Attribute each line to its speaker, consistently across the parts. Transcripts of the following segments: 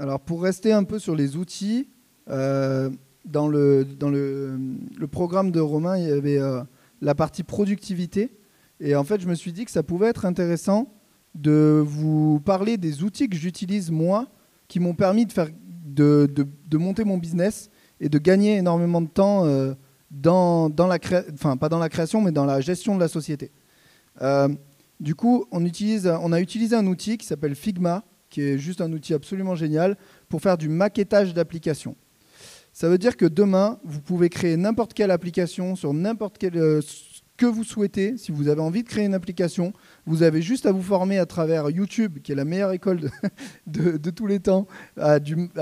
Speaker 1: Alors pour rester un peu sur les outils, euh, dans, le, dans le, programme de Romain, il y avait euh, la partie productivité. Et en fait, je me suis dit que ça pouvait être intéressant de vous parler des outils que j'utilise moi, qui m'ont permis de, faire, de, de, de, monter mon business et de gagner énormément de temps euh, dans, dans la enfin pas dans la création, mais dans la gestion de la société. Du coup, on, utilise, on a utilisé un outil qui s'appelle Figma, qui est juste un outil absolument génial pour faire du maquettage d'applications. Ça veut dire que demain, vous pouvez créer n'importe quelle application sur n'importe quel euh, que vous souhaitez. Si vous avez envie de créer une application, vous avez juste à vous former à travers YouTube, qui est la meilleure école de, tous les temps, à,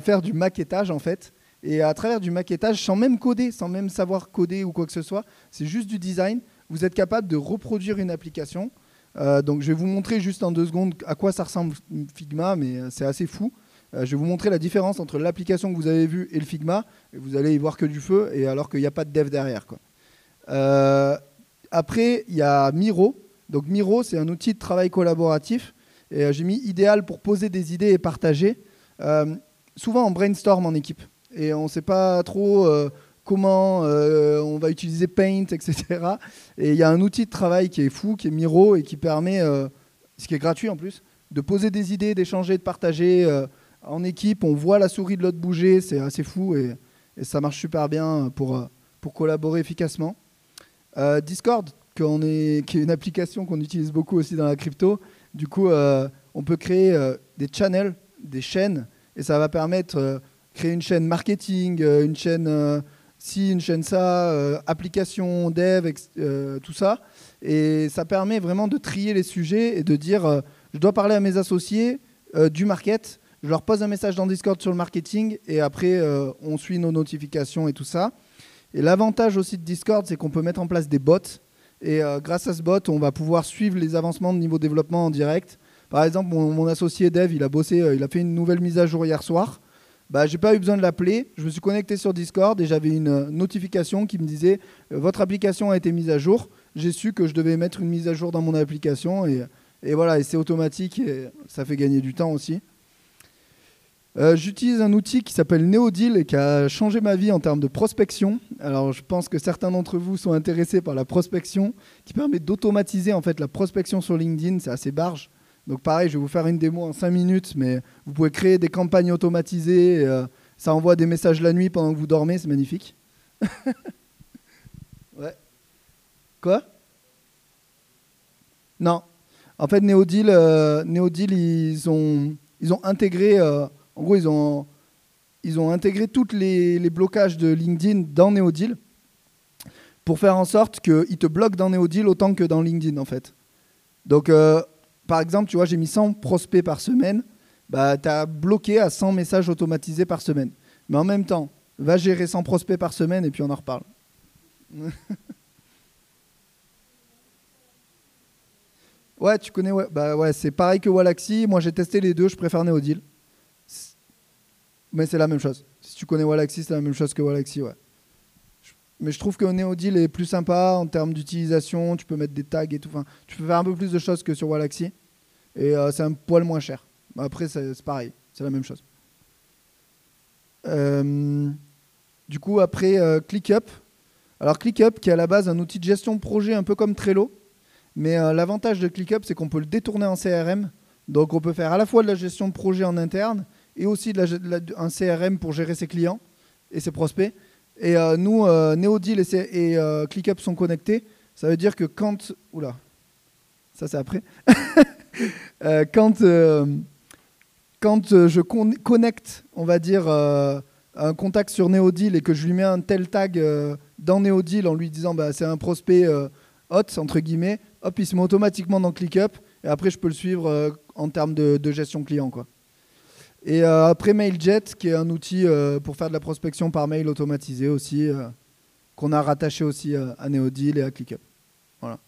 Speaker 1: faire du maquettage en fait. Et à travers du maquettage, sans même coder, sans même savoir coder ou quoi que ce soit, c'est juste du design, vous êtes capable de reproduire une application. Euh, donc je vais vous montrer juste en deux secondes à quoi ça ressemble Figma, mais euh, c'est assez fou. Euh, je vais vous montrer la différence entre l'application que vous avez vue et le Figma. Et vous allez y voir que du feu, et alors qu'il n'y a pas de dev derrière. Quoi. Après, il y a Miro. Donc Miro, c'est un outil de travail collaboratif. Et j'ai mis idéal pour poser des idées et partager. Souvent, on brainstorm en équipe. Et on ne sait pas trop comment euh, on va utiliser Paint, etc. Et il y a un outil de travail qui est fou, qui est Miro, et qui permet, euh, ce qui est gratuit en plus, de poser des idées, d'échanger, de partager en équipe. On voit la souris de l'autre bouger, c'est assez fou. Et, ça marche super bien pour, collaborer efficacement. Euh, Discord, qui est une application qu'on utilise beaucoup aussi dans la crypto. Du coup, euh, on peut créer euh, des channels, des chaînes, et ça va permettre de créer une chaîne marketing, une chaîne une chaîne ça, application, dev, tout ça. Et ça permet vraiment de trier les sujets et de dire, je dois parler à mes associés du market, je leur pose un message dans Discord sur le marketing, et après, on suit nos notifications et tout ça. Et l'avantage aussi de Discord, c'est qu'on peut mettre en place des bots. Et euh, grâce à ce bot, on va pouvoir suivre les avancements de niveau développement en direct. Par exemple, mon, mon associé Dev, il a bossé, euh, il a fait une nouvelle mise à jour hier soir. Bah, j'ai pas eu besoin de l'appeler. Je me suis connecté sur Discord et j'avais une euh, notification qui me disait euh, votre application a été mise à jour. J'ai su que je devais mettre une mise à jour dans mon application et, et voilà, et c'est automatique et ça fait gagner du temps aussi. Euh, J'utilise un outil qui s'appelle Neodeal et qui a changé ma vie en termes de prospection. Alors, je pense que certains d'entre vous sont intéressés par la prospection, qui permet d'automatiser en fait la prospection sur LinkedIn. C'est assez barge. Donc, pareil, je vais vous faire une démo en 5 minutes, mais vous pouvez créer des campagnes automatisées. Euh, ça envoie des messages la nuit pendant que vous dormez, c'est magnifique. ouais. Quoi? Non. En fait, Neodeal, euh, Neodeal ils, ont, ils ont intégré. Euh, en gros, ils ont, ils ont intégré tous les, blocages de LinkedIn dans Neodeal pour faire en sorte qu'ils te bloquent dans Neodeal autant que dans LinkedIn, en fait. Donc, par exemple, tu vois, j'ai mis 100 prospects par semaine. Bah, tu as bloqué à 100 messages automatisés par semaine. Mais en même temps, va gérer 100 prospects par semaine et puis on en reparle. ouais, tu connais. Bah, ouais, c'est pareil que Wallaxy. Moi, j'ai testé les deux, je préfère Neodeal. Mais c'est la même chose. Si tu connais Wallaxy, c'est la même chose que Wallaxy, ouais. Mais je trouve que Neodeal est plus sympa en termes d'utilisation. Tu peux mettre des tags et tout. Tu peux faire un peu plus de choses que sur Wallaxy. Et euh, c'est un poil moins cher. Après, c'est pareil. C'est la même chose. Euh, du coup, après, euh, ClickUp. Alors, ClickUp, qui est à la base un outil de gestion de projet un peu comme Trello. Mais l'avantage de ClickUp, c'est qu'on peut le détourner en CRM. Donc, on peut faire à la fois de la gestion de projet en interne et aussi un CRM pour gérer ses clients et ses prospects. Et euh, nous, euh, Neodeal et, euh, ClickUp sont connectés. Ça veut dire que quand... Oula, ça c'est après. Euh, quand quand je con connecte, on va dire, un contact sur Neodeal et que je lui mets un tel tag dans Neodeal en lui disant bah, c'est un prospect hot, entre guillemets, hop, il se met automatiquement dans ClickUp. Et après, je peux le suivre en termes de, de gestion client. Quoi. Et euh, après MailJet, qui est un outil euh, pour faire de la prospection par mail automatisée aussi, euh, qu'on a rattaché aussi à Neodeal et à ClickUp. Voilà.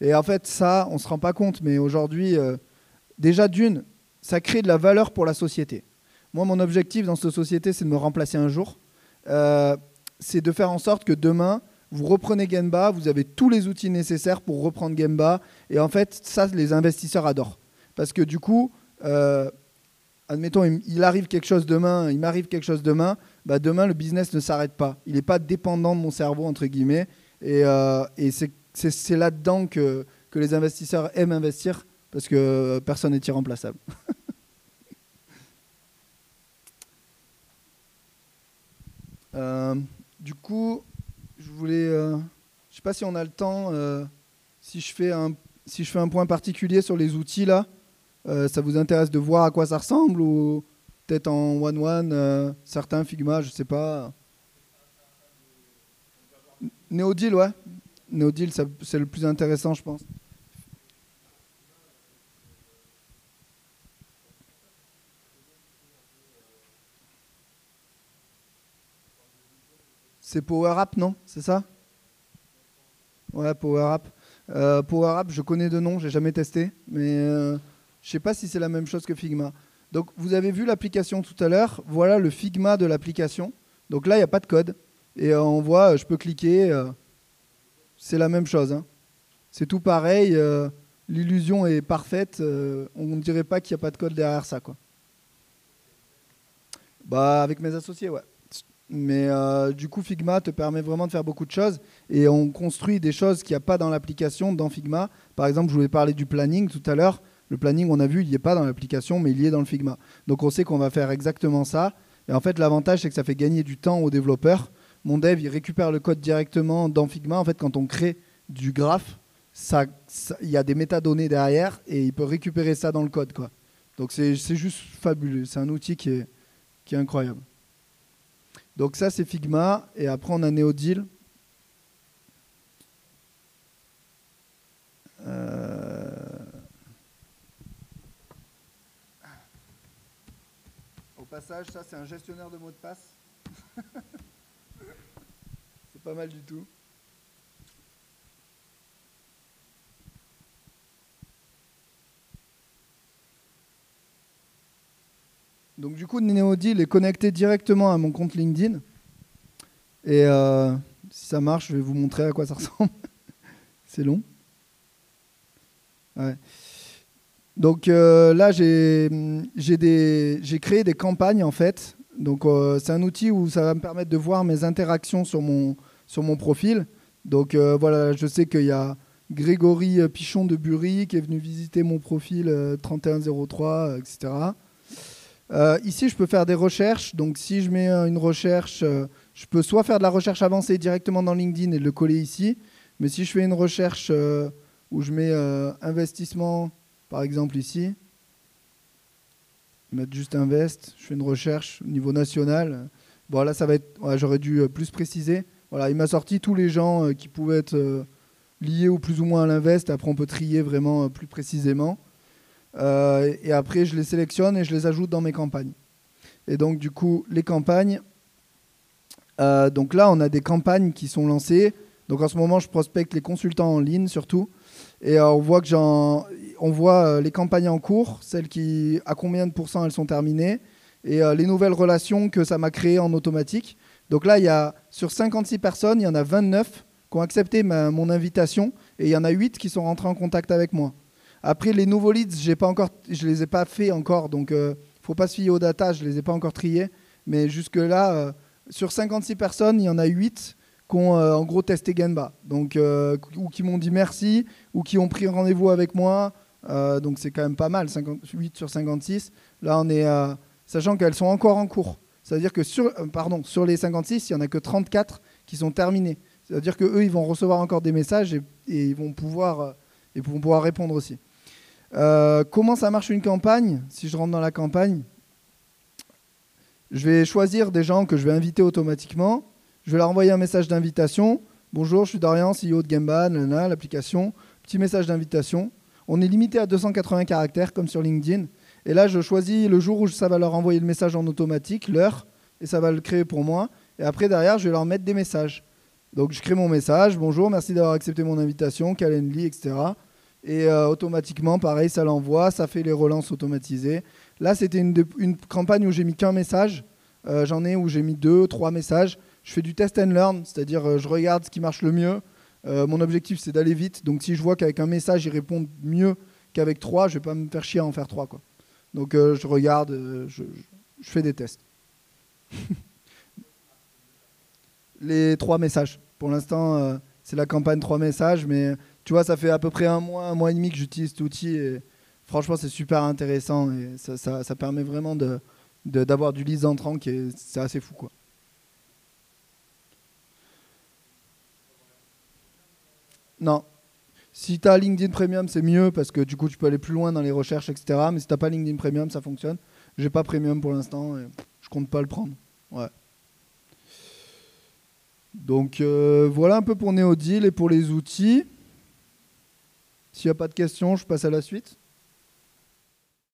Speaker 1: Et en fait, ça, on ne se rend pas compte, mais aujourd'hui, déjà d'une, ça crée de la valeur pour la société. Moi, mon objectif dans cette société, c'est de me remplacer un jour. c'est de faire en sorte que demain, vous reprenez Gemba, vous avez tous les outils nécessaires pour reprendre Gemba. Et en fait, ça, les investisseurs adorent. Parce que du coup, admettons, il, arrive quelque chose demain, il m'arrive quelque chose demain, bah demain, le business ne s'arrête pas. Il n'est pas dépendant de mon cerveau, entre guillemets. Et, euh, c'est là-dedans que, que les investisseurs aiment investir, parce que personne n'est irremplaçable. Euh, du coup, je voulais... Euh, je ne sais pas si on a le temps, si, je fais un, si je fais un point particulier sur les outils, là. Euh, ça vous intéresse de voir à quoi ça ressemble ou peut-être en one-one, euh, certains Figma, je sais pas. Neodil, ouais. Neodil, c'est le plus intéressant, je pense. C'est Power App, non? C'est ça? Ouais, Power App. Euh, je connais de nom, j'ai jamais testé, mais je ne sais pas si c'est la même chose que Figma. Donc vous avez vu l'application tout à l'heure. Voilà le Figma de l'application. Donc là, il n'y a pas de code. Et euh, on voit, je peux cliquer. Euh, c'est la même chose. Hein. C'est tout pareil. Euh, l'illusion est parfaite. on ne dirait pas qu'il n'y a pas de code derrière ça. Quoi. Bah, avec mes associés, ouais. Mais du coup, Figma te permet vraiment de faire beaucoup de choses. Et on construit des choses qu'il n'y a pas dans l'application, dans Figma. Par exemple, je voulais parler du planning tout à l'heure. Le planning, on a vu, il n'y est pas dans l'application, mais il y est dans le Figma. Donc on sait qu'on va faire exactement ça. Et en fait, l'avantage, c'est que ça fait gagner du temps aux développeurs. Mon dev, il récupère le code directement dans Figma. En fait, quand on crée du graphe, il y a des métadonnées derrière et il peut récupérer ça dans le code. Donc c'est juste fabuleux. C'est un outil qui est, qui est incroyable. Donc ça, c'est Figma. Et après, on a Neodil. Passage, ça c'est un gestionnaire de mots de passe. c'est pas mal du tout. Donc du coup, NeoDeal est connecté directement à mon compte LinkedIn. Et euh, si ça marche, je vais vous montrer à quoi ça ressemble. c'est long. Ouais. Donc euh, là, j'ai créé des campagnes en fait. Donc euh, c'est un outil où ça va me permettre de voir mes interactions sur mon, sur mon profil. Donc euh, voilà, je sais qu'il y a Grégory Pichon de Bury qui est venu visiter mon profil 3103, etc. ici, je peux faire des recherches. Donc si je mets une recherche, je peux soit faire de la recherche avancée directement dans LinkedIn et le coller ici. Mais si je fais une recherche où je mets investissement par exemple ici, mettre juste invest, je fais une recherche au niveau national. Bon là ça va être, j'aurais dû euh, plus préciser. Voilà, il m'a sorti tous les gens euh, qui pouvaient être euh, liés ou plus ou moins à l'invest. Après on peut trier vraiment plus précisément. et après je les sélectionne et je les ajoute dans mes campagnes. Et donc du coup les campagnes, donc là on a des campagnes qui sont lancées. Donc en ce moment je prospecte les consultants en ligne surtout. Et on voit que j'en on voit euh, les campagnes en cours, celles qui, à combien de pourcents elles sont terminées, et euh, les nouvelles relations que ça m'a créées en automatique. Donc là, il y a, sur 56 personnes, il y en a 29 qui ont accepté mon invitation, et il y en a 8 qui sont rentrés en contact avec moi. Après, les nouveaux leads, je ne les ai pas fait encore, donc il euh, ne faut pas se fier aux data, je ne les ai pas encore triés. Mais jusque-là, sur 56 personnes, il y en a 8 qui ont en gros testé Genba, donc, ou qui m'ont dit merci, ou qui ont pris rendez-vous avec moi, euh, donc c'est quand même pas mal, 58 sur 56. Là, on est, sachant qu'elles sont encore en cours. C'est-à-dire que sur, euh, pardon, sur les 56, il n'y en a que 34 qui sont terminés. C'est-à-dire qu'eux, ils vont recevoir encore des messages et, ils, vont pouvoir, euh, ils vont pouvoir répondre aussi. comment ça marche une campagne? Si je rentre dans la campagne, je vais choisir des gens que je vais inviter automatiquement. Je vais leur envoyer un message d'invitation. Bonjour, je suis Dorian, CEO de Gamban, l'application. Petit message d'invitation. On est limité à 280 caractères, comme sur LinkedIn. Et là, je choisis le jour où ça va leur envoyer le message en automatique, l'heure, et ça va le créer pour moi. Et après, derrière, je vais leur mettre des messages. Donc, je crée mon message. Bonjour, merci d'avoir accepté mon invitation, Calendly, etc. Et euh, automatiquement, pareil, ça l'envoie, ça fait les relances automatisées. Là, c'était une, campagne où j'ai mis qu'un message. Euh, j'en ai où j'ai mis deux, trois messages. Je fais du test and learn, c'est-à-dire euh, je regarde ce qui marche le mieux. Euh, mon objectif, c'est d'aller vite. Donc, si je vois qu'avec un message, ils répondent mieux qu'avec trois, je vais pas me faire chier à en faire trois. Quoi. Donc euh, je regarde, je, fais des tests. Les trois messages. Pour l'instant, c'est la campagne trois messages, mais tu vois, ça fait à peu près un mois, un mois et demi que j'utilise cet outil et franchement, c'est super intéressant et ça, permet vraiment d'avoir du lead entrant qui est, c'est assez fou quoi. Non. Si tu as LinkedIn Premium, c'est mieux parce que du coup, tu peux aller plus loin dans les recherches, etc. Mais si tu pas LinkedIn Premium, ça fonctionne. J'ai pas Premium pour l'instant et je compte pas le prendre. Ouais. Donc euh, voilà un peu pour NeoDeal et pour les outils. S'il n'y a pas de questions, je passe à la suite.